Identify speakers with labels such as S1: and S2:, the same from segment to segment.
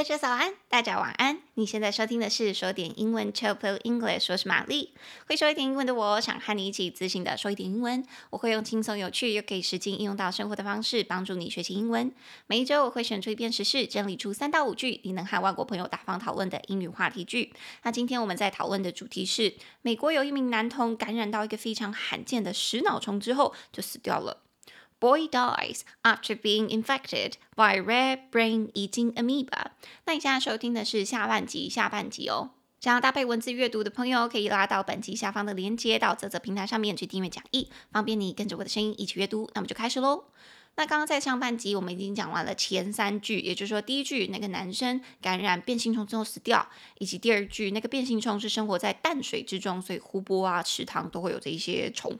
S1: 大家早安，大家晚安。你现在收听的是说点英文 c h o p l English，我是玛丽。会说一点英文的我，想和你一起自信的说一点英文。我会用轻松有趣又可以实际应用到生活的方式，帮助你学习英文。每一周我会选出一篇时事，整理出三到五句你能和外国朋友大方讨论的英语话题句。那今天我们在讨论的主题是：美国有一名男童感染到一个非常罕见的食脑虫之后就死掉了。Boy dies after being infected by rare brain-eating amoeba。那你现在收听的是下半集，下半集哦。想要搭配文字阅读的朋友，可以拉到本集下方的链接，到泽泽平台上面去订阅讲义，方便你跟着我的声音一起阅读。那么就开始喽。那刚刚在上半集我们已经讲完了前三句，也就是说第一句那个男生感染变性虫之后死掉，以及第二句那个变性虫是生活在淡水之中，所以湖泊啊、池塘都会有这一些虫。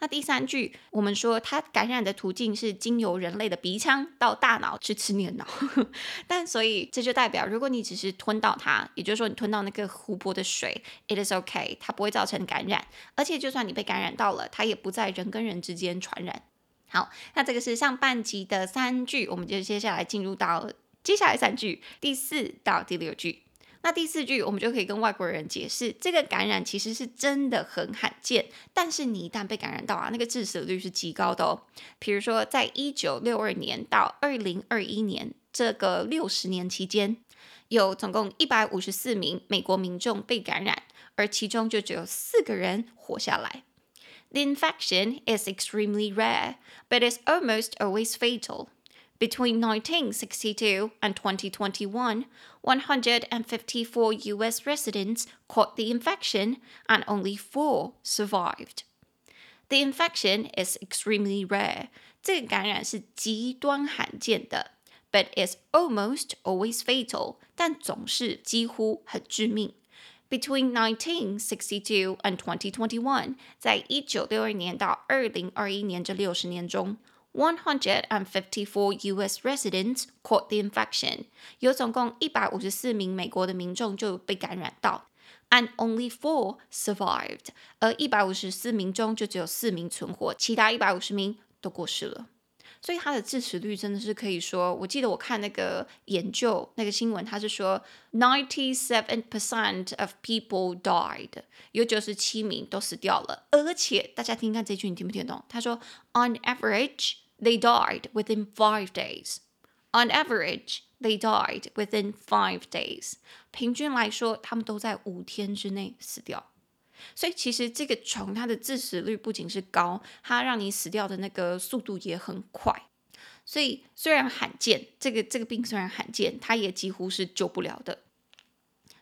S1: 那第三句我们说它感染的途径是经由人类的鼻腔到大脑去吃你的脑，但所以这就代表如果你只是吞到它，也就是说你吞到那个湖泊的水，it is okay，它不会造成感染，而且就算你被感染到了，它也不在人跟人之间传染。好，那这个是上半集的三句，我们就接下来进入到接下来三句，第四到第六句。那第四句，我们就可以跟外国人解释，这个感染其实是真的很罕见，但是你一旦被感染到啊，那个致死率是极高的哦。比如说，在一九六二年到二零二一年这个六十年期间，有总共一百五十四名美国民众被感染，而其中就只有四个人活下来。The infection is extremely rare, but is almost always fatal. Between 1962 and 2021, 154 U.S. residents caught the infection, and only four survived. The infection is extremely rare. 这个感染是极端罕见的，but is almost always fatal. 但总是几乎很致命。 Between 1962 and 2021，在一九六二年到二零二一年这六十年中，one hundred and fifty-four U.S. residents caught the infection，有总共一百五十四名美国的民众就被感染到，and only four survived，而一百五十四名中就只有四名存活，其他一百五十名都过世了。 所以它的致死率真的是可以说，我记得我看那个研究那个新闻，它是说 ninety seven percent of people died，有九十七名都死掉了。而且大家听看这句，你听不听得懂？他说 on average they died within five days。on average they died within five days。平均来说，他们都在五天之内死掉。所以其实这个虫它的致死率不仅是高，它让你死掉的那个速度也很快。所以虽然罕见，这个这个病虽然罕见，它也几乎是救不了的。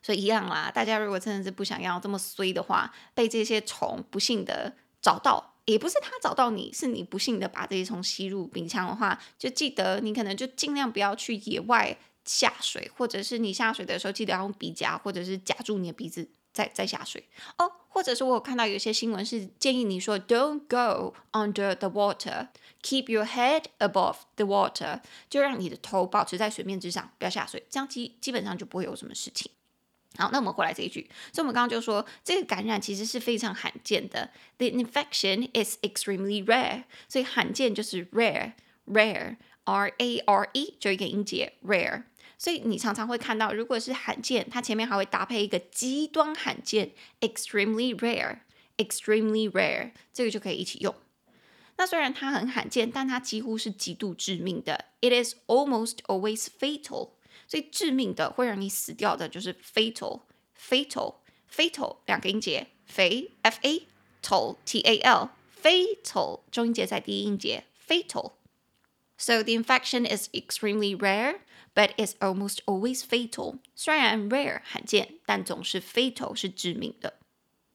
S1: 所以一样啦，大家如果真的是不想要这么衰的话，被这些虫不幸的找到，也不是它找到你，是你不幸的把这些虫吸入鼻腔的话，就记得你可能就尽量不要去野外下水，或者是你下水的时候记得要用鼻夹，或者是夹住你的鼻子。再再下水哦，或者是我有看到有些新闻是建议你说，Don't go under the water, keep your head above the water，就让你的头保持在水面之上，不要下水，这样基基本上就不会有什么事情。好，那我们回来这一句，所以我们刚刚就说这个感染其实是非常罕见的，The infection is extremely rare，所以罕见就是 rare，rare，R A R E 就一个音节，rare。所以你常常会看到，如果是罕见，它前面还会搭配一个极端罕见，extremely rare，extremely rare，这个就可以一起用。那虽然它很罕见，但它几乎是极度致命的，it is almost always fatal。所以致命的会让你死掉的就是 fatal，fatal，fatal 两个音节，肥 f a tall t a l，fatal 中音节在第一音节，fatal。So the infection is extremely rare。 But it's almost always fatal。虽然 rare 罕见，但总是 fatal 是致命的。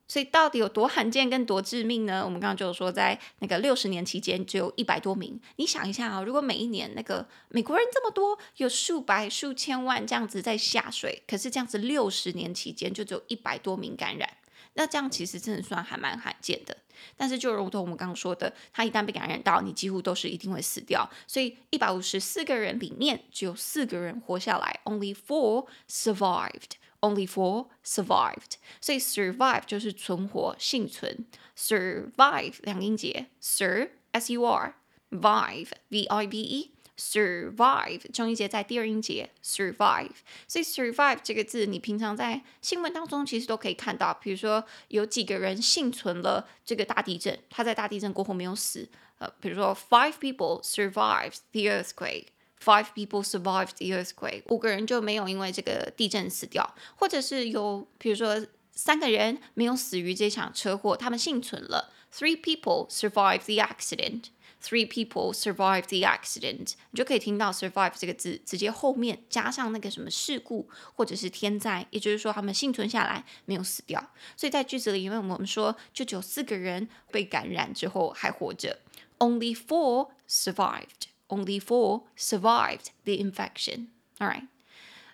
S1: 所以到底有多罕见跟多致命呢？我们刚刚就说，在那个六十年期间，只有一百多名。你想一下啊，如果每一年那个美国人这么多，有数百、数千万这样子在下水，可是这样子六十年期间就只有一百多名感染。那这样其实真的算还蛮罕见的，但是就如同我们刚刚说的，它一旦被感染到，你几乎都是一定会死掉。所以一百五十四个人里面，只有四个人活下来，only four survived，only four survived。所以 survive 就是存活、幸存，survive 两音节，sur s u r vive v i v e survive，中音节在第二音节 survive，所以 survive 这个字你平常在新闻当中其实都可以看到，比如说有几个人幸存了这个大地震，他在大地震过后没有死，呃，比如说 five people survived the earthquake，five people survived the earthquake，五个人就没有因为这个地震死掉，或者是有比如说三个人没有死于这场车祸，他们幸存了，three people survived the accident。Three people survived the accident，你就可以听到 survive 这个字，直接后面加上那个什么事故或者是天灾，也就是说他们幸存下来，没有死掉。所以在句子里，因为我们说就只有四个人被感染之后还活着，Only four survived. Only four survived the infection. All right.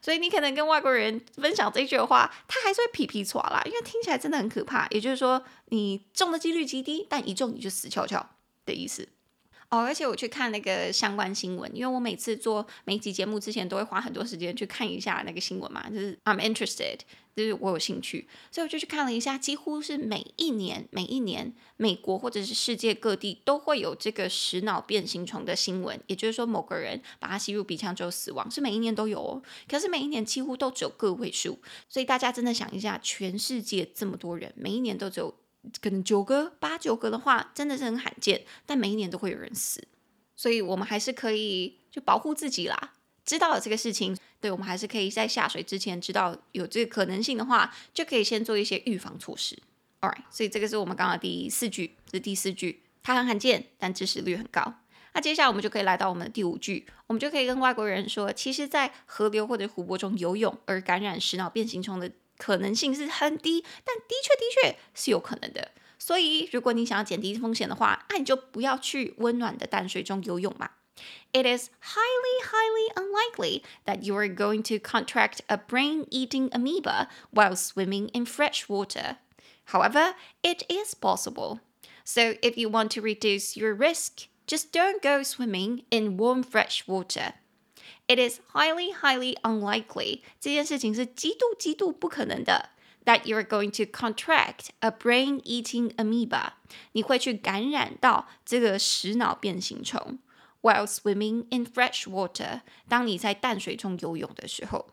S1: 所以你可能跟外国人分享这句话，他还是会皮皮剉啦，因为听起来真的很可怕。也就是说，你中的几率极低，但一中你就死翘翘的意思。哦，而且我去看那个相关新闻，因为我每次做每集节目之前都会花很多时间去看一下那个新闻嘛，就是 I'm interested，就是我有兴趣，所以我就去看了一下，几乎是每一年每一年美国或者是世界各地都会有这个食脑变形虫的新闻，也就是说某个人把它吸入鼻腔之后死亡，是每一年都有哦，可是每一年几乎都只有个位数，所以大家真的想一下，全世界这么多人，每一年都只有。可能九个、八九个的话，真的是很罕见，但每一年都会有人死，所以我们还是可以就保护自己啦。知道了这个事情，对，我们还是可以在下水之前知道有这个可能性的话，就可以先做一些预防措施。All right，所以这个是我们刚刚第四句，这第四句，它很罕见，但致死率很高。那接下来我们就可以来到我们的第五句，我们就可以跟外国人说，其实，在河流或者湖泊中游泳而感染食脑变形虫的。可能性是很低，但的确的确是有可能的。所以，如果你想要减低风险的话，那你就不要去温暖的淡水中游泳嘛。It is highly, highly unlikely that you are going to contract a brain-eating amoeba while swimming in fresh water. However, it is possible. So, if you want to reduce your risk, just don't go swimming in warm, fresh water. It is highly, highly unlikely 这件事情是极度极度不可能的。That you are going to contract a brain-eating amoeba，你会去感染到这个食脑变形虫。While swimming in fresh water，当你在淡水中游泳的时候。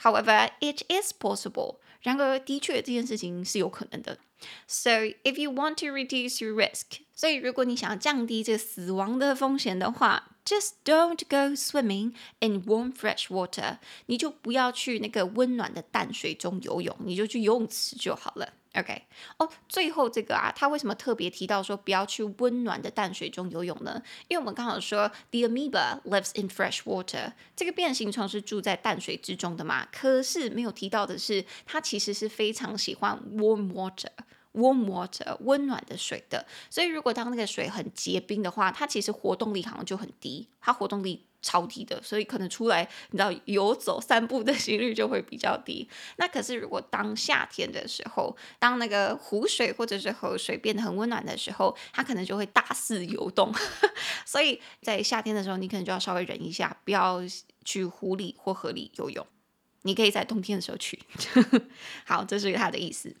S1: However, it is possible。然而，的确这件事情是有可能的。 So, if you want to reduce your risk，所以如果你想要降低这个死亡的风险的话。Just don't go swimming in warm fresh water。你就不要去那个温暖的淡水中游泳，你就去游泳池就好了。OK，哦，最后这个啊，他为什么特别提到说不要去温暖的淡水中游泳呢？因为我们刚好说 the amoeba lives in fresh water，这个变形虫是住在淡水之中的嘛。可是没有提到的是，它其实是非常喜欢 warm water。Warm water 温暖的水的，所以如果当那个水很结冰的话，它其实活动力好像就很低，它活动力超低的，所以可能出来你知道游走散步的几率就会比较低。那可是如果当夏天的时候，当那个湖水或者是河水变得很温暖的时候，它可能就会大肆游动。所以在夏天的时候，你可能就要稍微忍一下，不要去湖里或河里游泳。你可以在冬天的时候去。好，这是它的意思。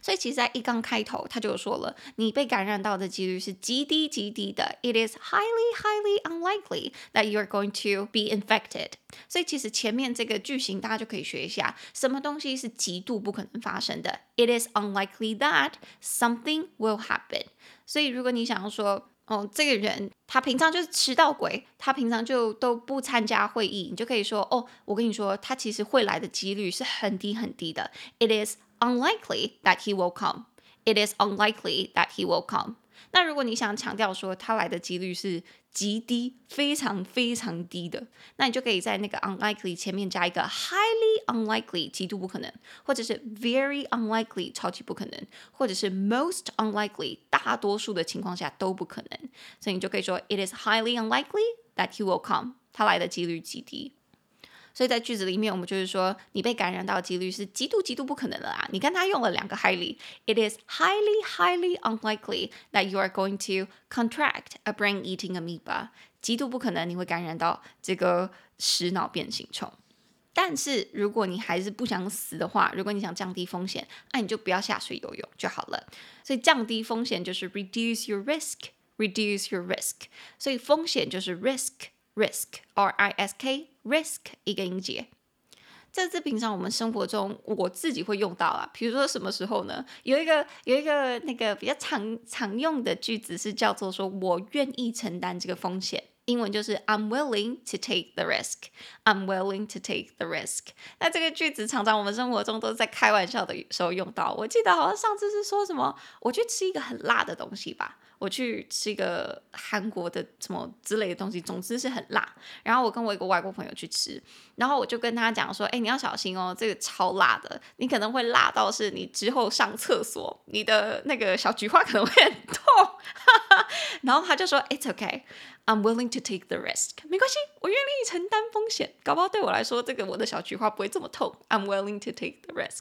S1: 所以其实，在一刚开头，他就说了，你被感染到的几率是极低极低的。It is highly, highly unlikely that you are going to be infected。所以其实前面这个句型，大家就可以学一下，什么东西是极度不可能发生的？It is unlikely that something will happen。所以如果你想要说，哦，这个人他平常就是迟到鬼，他平常就都不参加会议，你就可以说，哦，我跟你说，他其实会来的几率是很低很低的。It is unlikely that he will come. It is unlikely that he will come. 那如果你想强调说他来的几率是极低、非常非常低的，那你就可以在那个 unlikely 前面加一个 highly unlikely，极度不可能，或者是 very unlikely，超级不可能，或者是 most unlikely，大多数的情况下都不可能。所以你就可以说 It is highly unlikely that he will come. 他来的几率极低。所以在句子里面，我们就是说，你被感染到的几率是极度极度不可能的啦。你看他用了两个 highly，it is highly highly unlikely that you are going to contract a brain-eating amoeba。极度不可能你会感染到这个食脑变形虫。但是如果你还是不想死的话，如果你想降低风险，那你就不要下水游泳就好了。所以降低风险就是 reduce your risk，reduce your risk。所以风险就是 risk，risk，R I S K Risk 一个音节。这是平常我们生活中我自己会用到啊，比如说什么时候呢？有一个有一个那个比较常常用的句子是叫做说我愿意承担这个风险。英文就是 I'm willing to take the risk. I'm willing to take the risk. 那这个句子常常我们生活中都在开玩笑的时候用到。我记得好像上次是说什么，我去吃一个很辣的东西吧。我去吃一个韩国的什么之类的东西，总之是很辣。然后我跟我一个外国朋友去吃，然后我就跟他讲说：“哎，你要小心哦，这个超辣的，你可能会辣到是你之后上厕所，你的那个小菊花可能会很痛。” 然后他就说：“It's okay.” I'm willing to take the risk，没关系，我愿意承担风险。搞不好对我来说，这个我的小菊花不会这么痛。I'm willing to take the risk，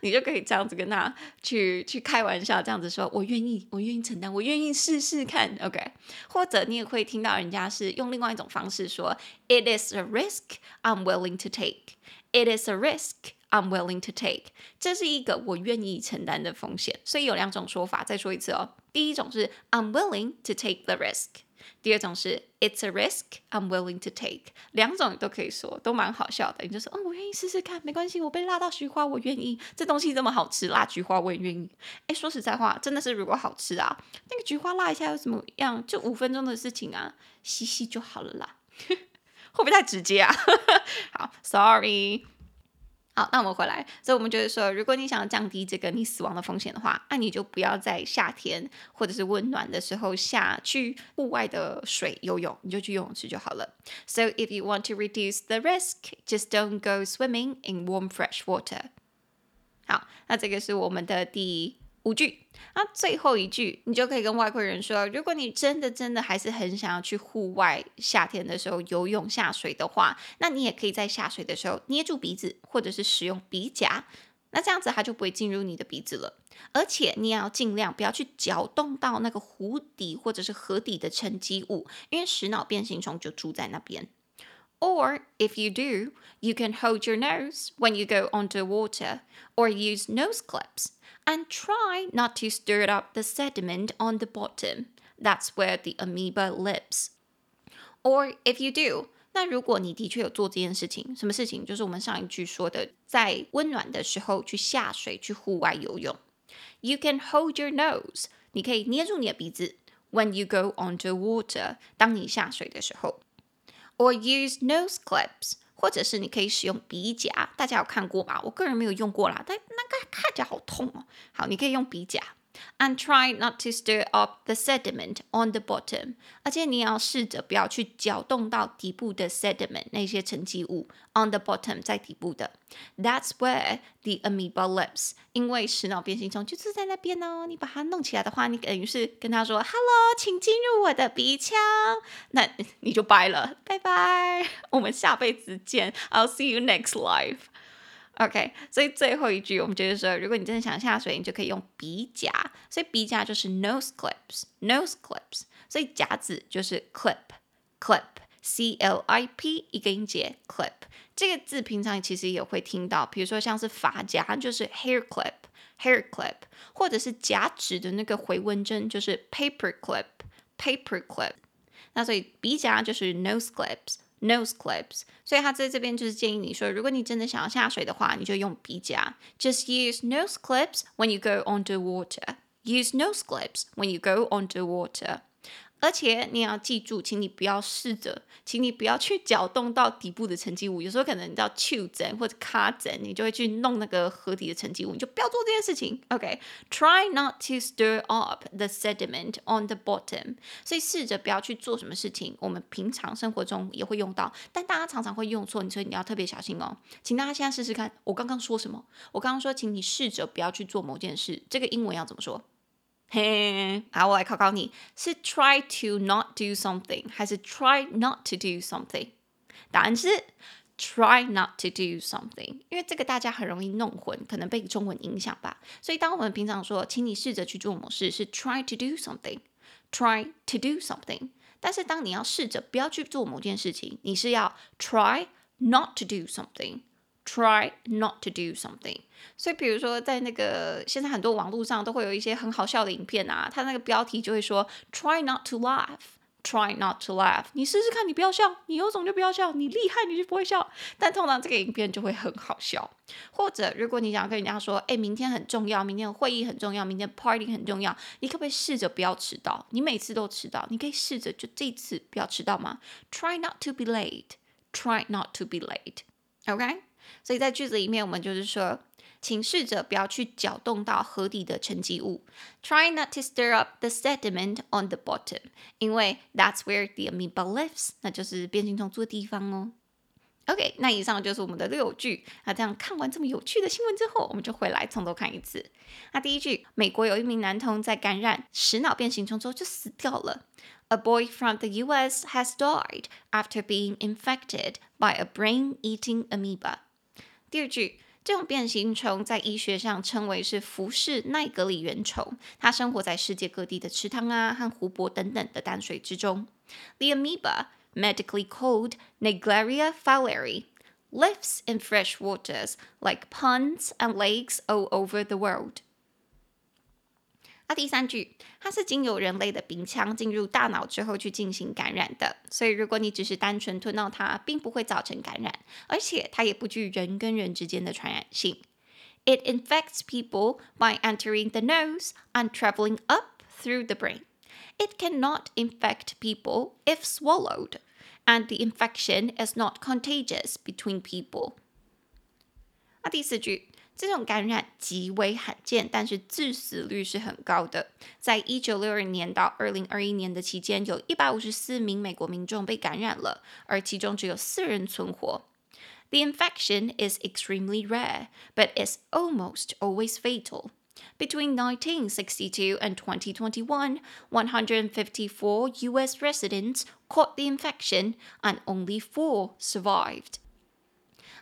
S1: 你就可以这样子跟他去去开玩笑，这样子说，我愿意，我愿意承担，我愿意试试看。OK，或者你也会听到人家是用另外一种方式说，It is a risk I'm willing to take. It is a risk I'm willing to take。这是一个我愿意承担的风险。所以有两种说法，再说一次哦。第一种是 I'm willing to take the risk。第二种是 It's a risk I'm willing to take，两种都可以说，都蛮好笑的。你就说，哦，我愿意试试看，没关系，我被辣到菊花，我愿意。这东西这么好吃，辣菊花我也愿意。哎，说实在话，真的是如果好吃啊，那个菊花辣一下又怎么样？就五分钟的事情啊，洗洗就好了啦。会不会太直接啊？好，Sorry。好，那我们回来，所以我们就是说，如果你想要降低这个你死亡的风险的话，那你就不要在夏天或者是温暖的时候下去户外的水游泳，你就去游泳池就好了。So if you want to reduce the risk, just don't go swimming in warm fresh water。好，那这个是我们的第五句。那最后一句，你就可以跟外国人说：如果你真的真的还是很想要去户外，夏天的时候游泳下水的话，那你也可以在下水的时候捏住鼻子，或者是使用鼻夹。那这样子它就不会进入你的鼻子了。而且你也要尽量不要去搅动到那个湖底或者是河底的沉积物，因为石脑变形虫就住在那边。Or if you do, you can hold your nose when you go underwater, or use nose clips. And try not to stir up the sediment on the bottom. That's where the amoeba lives. Or if you do，那如果你的确有做这件事情，什么事情？就是我们上一句说的，在温暖的时候去下水，去户外游泳。You can hold your nose，你可以捏住你的鼻子。When you go underwater，当你下水的时候。 Or use nose clips。或者是你可以使用鼻夹，大家有看过吗？我个人没有用过啦，但那个看起来好痛哦。好，你可以用鼻夹。And try not to stir up the sediment on the bottom。而且你要试着不要去搅动到底部的 sediment 那些沉积物 on the bottom 在底部的。That's where the amoeba lives。因为石脑变形虫就是在那边哦。你把它弄起来的话，你等于是跟他说 “Hello，请进入我的鼻腔”，那你就掰了，拜拜，我们下辈子见。I'll see you next life。 OK，所以最后一句我们就是说，如果你真的想下水，你就可以用鼻夹。所以鼻夹就是 nose clips，nose clips。所以夹子就是 clip，clip，C L I P 一个音节，clip。这个字平常其实也会听到，比如说像是发夹就是 hair clip，hair clip，或者是夹纸的那个回纹针就是 paper clip，paper clip。那所以鼻夹就是 nose clips。Nose clips，所以他在这边就是建议你说，如果你真的想要下水的话，你就用鼻夹。Just use nose clips when you go underwater. Use nose clips when you go underwater. 而且你要记住，请你不要试着，请你不要去搅动到底部的沉积物。有时候可能你知道触诊或者卡诊，你就会去弄那个河底的沉积物，你就不要做这件事情。OK，try not to stir up the sediment on the bottom。所以试着不要去做什么事情，我们平常生活中也会用到，但大家常常会用错，所以你要特别小心哦。请大家现在试试看，我刚刚说什么？我刚刚说，请你试着不要去做某件事，这个英文要怎么说？嘿，好，我来考考你，是 try to not do something 还是 try not to do something？答案是 try not to do something，因为这个大家很容易弄混，可能被中文影响吧。所以当我们平常说，请你试着去做某事，是 try to do something，try to do something。但是当你要试着不要去做某件事情，你是要 try not to do something。 Try not to do something。所以，比如说，在那个现在很多网络上都会有一些很好笑的影片啊，它那个标题就会说 “Try not to laugh”。Try not to laugh。你试试看，你不要笑，你有种就不要笑，你厉害你就不会笑。但通常这个影片就会很好笑。或者如果你想跟人家说，哎，明天很重要，明天会议很重要，明天 party 很重要，你可不可以试着不要迟到？你每次都迟到，你可以试着就这次不要迟到吗？Try not to be late. Try not to be late. OK？所以在句子里面，我们就是说。请试着不要去搅动到河底的沉积物。Try not to stir up the sediment on the bottom，因为 that's where the amoeba lives，那就是变形虫住的地方哦。OK，那以上就是我们的六句。那这样看完这么有趣的新闻之后，我们就回来从头看一次。那第一句，美国有一名男童在感染食脑变形虫之后就死掉了。A boy from the U.S. has died after being infected by a brain-eating amoeba。 第二句。这种变形虫在医学上称为是浮氏奈格里原虫，它生活在世界各地的池塘啊和湖泊等等的淡水之中。The amoeba, medically called Naegleria fowleri, lives in fresh waters like ponds and lakes all over the world. 那第三句，它是经由人类的鼻腔进入大脑之后去进行感染的，所以如果你只是单纯吞到它，并不会造成感染，而且它也不具人跟人之间的传染性。It infects people by entering the nose and traveling up through the brain. It cannot infect people if swallowed, and the infection is not contagious between people. 那第四句。 这种感染极为罕见，但是致死率是很高的。在一九六二年到二零二一年的期间，有一百五十四名美国民众被感染了，而其中只有四人存活。The infection is extremely rare, but is almost always fatal. Between 1962 and 2021, 154 U.S. residents caught the infection, and only four survived.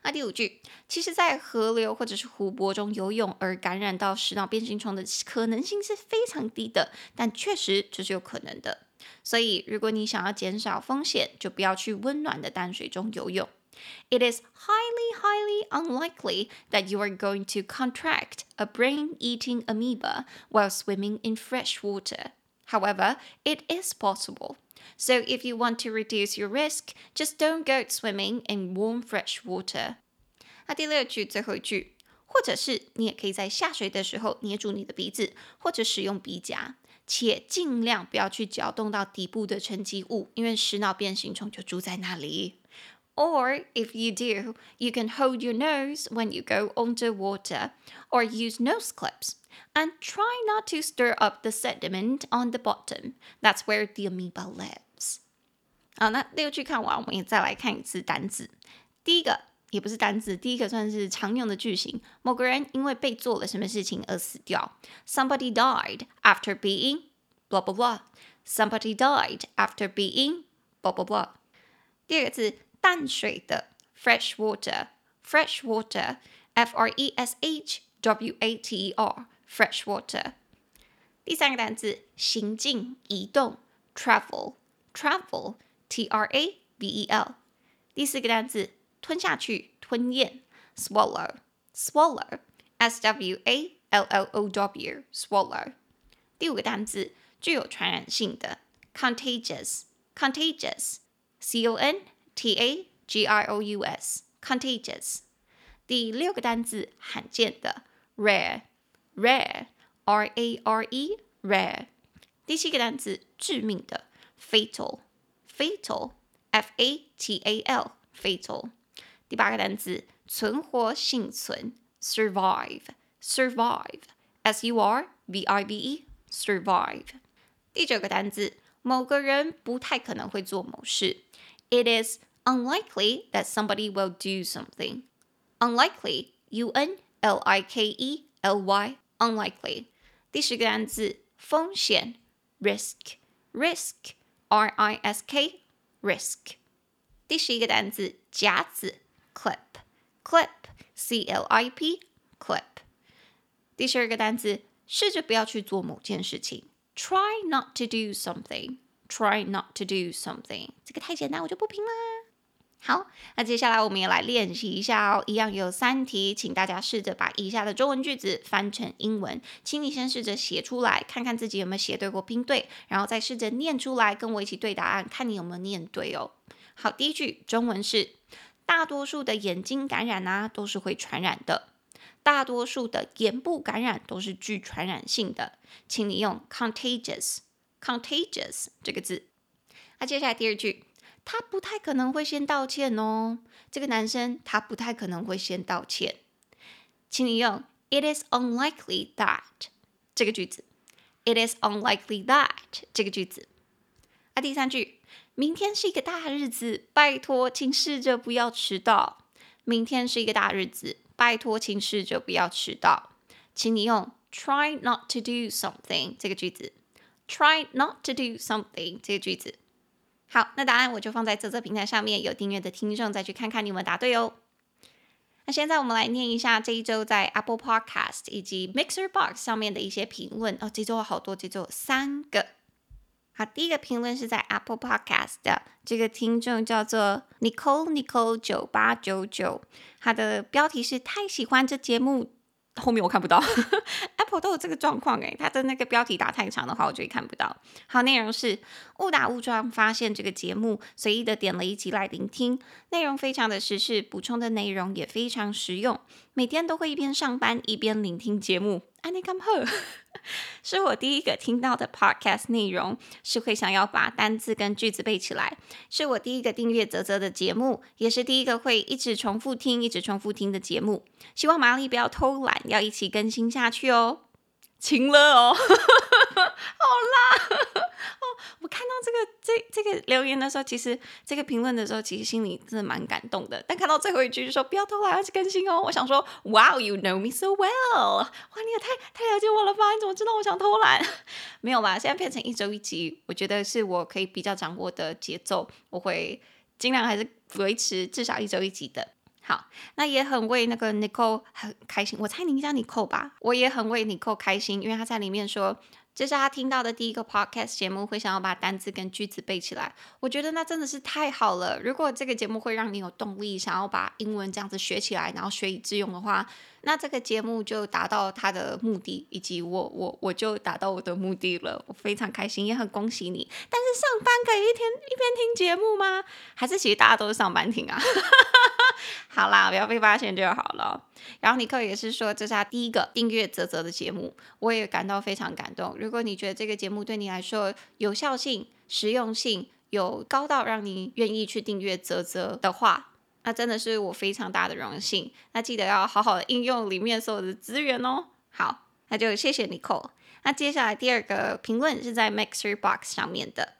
S1: 那第五句，其实，在河流或者是湖泊中游泳而感染到食脑变形虫的可能性是非常低的，但确实这是有可能的。所以，如果你想要减少风险，就不要去温暖的淡水中游泳。It is highly, highly unlikely that you are going to contract a brain-eating amoeba while swimming in fresh water. However, it is possible. So if you want to reduce your risk, just don't go swimming in warm fresh water. 那第六句最后一句，或者是你也可以在下水的时候捏住你的鼻子，或者使用鼻夹，且尽量不要去搅动到底部的沉积物，因为食脑变形虫就住在那里。Or if you do, you can hold your nose when you go underwater, or use nose clips. And try not to stir up the sediment on the bottom. That's where the amoeba lives. 好，那六句看完，我们也再来看一次单字。第一个也不是单字，第一个算是常用的句型。某个人因为被做了什么事情而死掉。Somebody died after being blah blah blah. Somebody died after being blah blah blah. 第二个字 淡水的 fresh water. Fresh water. F R E S H W A T E R. Fresh water。第三个单词行进、移动，travel，travel，T R A V E L。第四个单词吞下去、吞咽，swallow，swallow，S W A L L O W，swallow。第五个单词具有传染性的，contagious，contagious，C O N T A G I O U S，contagious。第六个单词罕见的，rare。rare, r a r e, rare。第七个单词，致命的，fatal, fatal, f a t a l, fatal。第八个单词，存活幸存，survive, survive, s u r v i v e, survive。第九个单词，某个人不太可能会做某事，it is unlikely that somebody will do something。unlikely, u n l i k e l y。unlikely。第十个单词风险，risk，risk，r i s k，risk。第十一个单词夹子，clip，clip，c l i p，clip。第十二个单词试着不要去做某件事情，try not to do something，try not to do something。这个太简单，我就不拼啦。 好，那接下来我们也来练习一下哦，一样有三题，请大家试着把以下的中文句子翻成英文，请你先试着写出来，看看自己有没有写对或拼对，然后再试着念出来，跟我一起对答案，看你有没有念对哦。好，第一句中文是：大多数的眼睛感染啊，都是会传染的；大多数的眼部感染都是具传染性的，请你用 contagious，contagious 这个字。那接下来第二句。他不太可能会先道歉哦。这个男生他不太可能会先道歉，请你用 "It is unlikely that" 这个句子。It is unlikely that 这个句子。啊，第三句，明天是一个大日子，拜托，请试着不要迟到。明天是一个大日子，拜托，请试着不要迟到。请你用 "Try not to do something" 这个句子。Try not to do something 这个句子。好，那答案我就放在这则平台上面，有订阅的听众再去看看你们答对哦。那现在我们来念一下这一周在 Apple Podcast 以及 Mixer Box 上面的一些评论哦。这周好多，这周有三个。好，第一个评论是在 Apple Podcast 的，这个听众叫做 Nicole Nicole 九八九九，他的标题是太喜欢这节目。后面我看不到，Apple 都有这个状况诶，它的那个标题打太长的话，我就会看不到。好，内容是误打误撞发现这个节目，随意的点了一集来聆听，内容非常的时事，补充的内容也非常实用，每天都会一边上班一边聆听节目。安妮甘赫 是我第一个听到的 podcast 内容，是会想要把单字跟句子背起来。是我第一个订阅泽泽的节目，也是第一个会一直重复听、一直重复听的节目。希望玛丽不要偷懒，要一起更新下去哦。晴了哦，好啦，哦，我看到这个这这个留言的时候，其实这个评论的时候，其实心里真的蛮感动的。但看到最后一句就说不要偷懒，要去更新哦，我想说，Wow, you know me so well，哇，你也太太了解我了吧？你怎么知道我想偷懒？没有吧？现在变成一周一集，我觉得是我可以比较掌握的节奏，我会尽量还是维持至少一周一集的。好，那也很为那个 Nicole 很开心。我猜你叫 Nicole 吧？我也很为 Nicole 开心，因为他在里面说，这是他听到的第一个 podcast 节目，会想要把单词跟句子背起来。我觉得那真的是太好了。如果这个节目会让你有动力，想要把英文这样子学起来，然后学以致用的话，那这个节目就达到它的目的，以及我我我就达到我的目的了。我非常开心，也很恭喜你。但是上班可以一天一边听节目吗？还是其实大家都是上班听啊？好啦，不要被发现就好了。然后尼克也是说，这是他第一个订阅泽泽的节目，我也感到非常感动。如果你觉得这个节目对你来说有效性、实用性有高到让你愿意去订阅泽泽的话，那真的是我非常大的荣幸。那记得要好好的应用里面所有的资源哦。好，那就谢谢 Nicole。那接下来第二个评论是在 Mixer Box 上面的，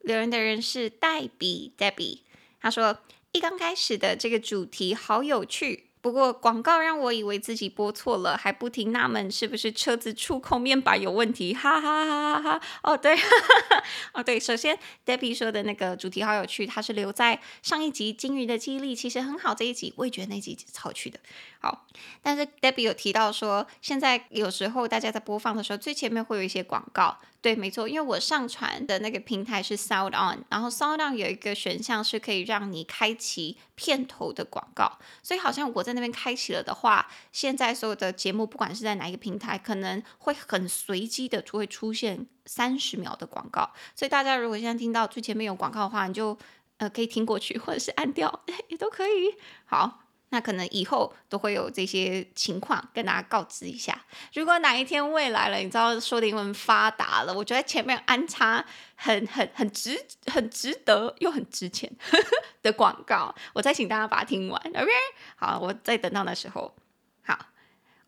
S1: 留言的人是黛比 Debbie，他说。一刚开始的这个主题好有趣。不过广告让我以为自己播错了，还不停纳闷是不是车子触控面板有问题，哈哈哈哈哈！哦对，哈 哈哦对，首先 Debbie 说的那个主题好有趣，它是留在上一集金鱼的记忆力其实很好这一集，我也觉得那集超有趣的。好，但是 Debbie 有提到说，现在有时候大家在播放的时候，最前面会有一些广告。对，没错，因为我上传的那个平台是 Sound On，然后 Sound On 有一个选项是可以让你开启片头的广告，所以好像我在那边开启了的话，现在所有的节目不管是在哪一个平台，可能会很随机的就会出现三十秒的广告，所以大家如果现在听到最前面有广告的话，你就呃可以听过去，或者是按掉 也都可以。好。那可能以后都会有这些情况跟大家告知一下。如果哪一天未来了，你知道说的英文发达了，我觉得前面安插很很很值很值得又很值钱呵呵的广告，我再请大家把它听完。OK，好，我再等到那时候。好，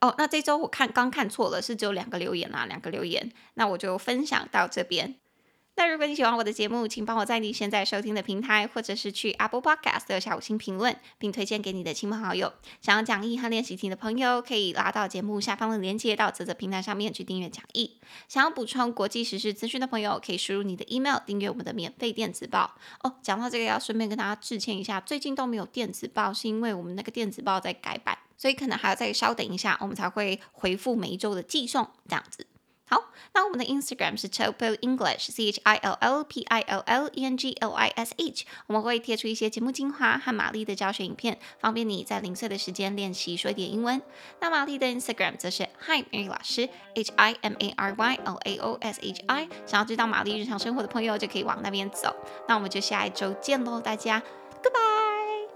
S1: 哦，那这周我看刚看错了，是只有两个留言啊，两个留言，那我就分享到这边。那如果你喜欢我的节目，请帮我在你现在收听的平台，或者是去 Apple Podcast 留下五星评论，并推荐给你的亲朋好友。想要讲义和练习题的朋友，可以拉到节目下方的链接到啧啧平台上面去订阅讲义。想要补充国际时事资讯的朋友，可以输入你的 email 订阅我们的免费电子报。哦，讲到这个，要顺便跟大家致歉一下，最近都没有电子报，是因为我们那个电子报在改版，所以可能还要再稍等一下，我们才会回复每一周的寄送这样子。好，那我们的 Instagram 是 Chill English，C H I L L P I L L E N G L I S H，我们会贴出一些节目精华和玛丽的教学影片，方便你在零碎的时间练习说一点英文。那玛丽的 Instagram 则是 Hi Mary 老师，H I M A R Y L A O S H I，想要知道玛丽日常生活的朋友就可以往那边走。那我们就下一周见喽，大家，Goodbye。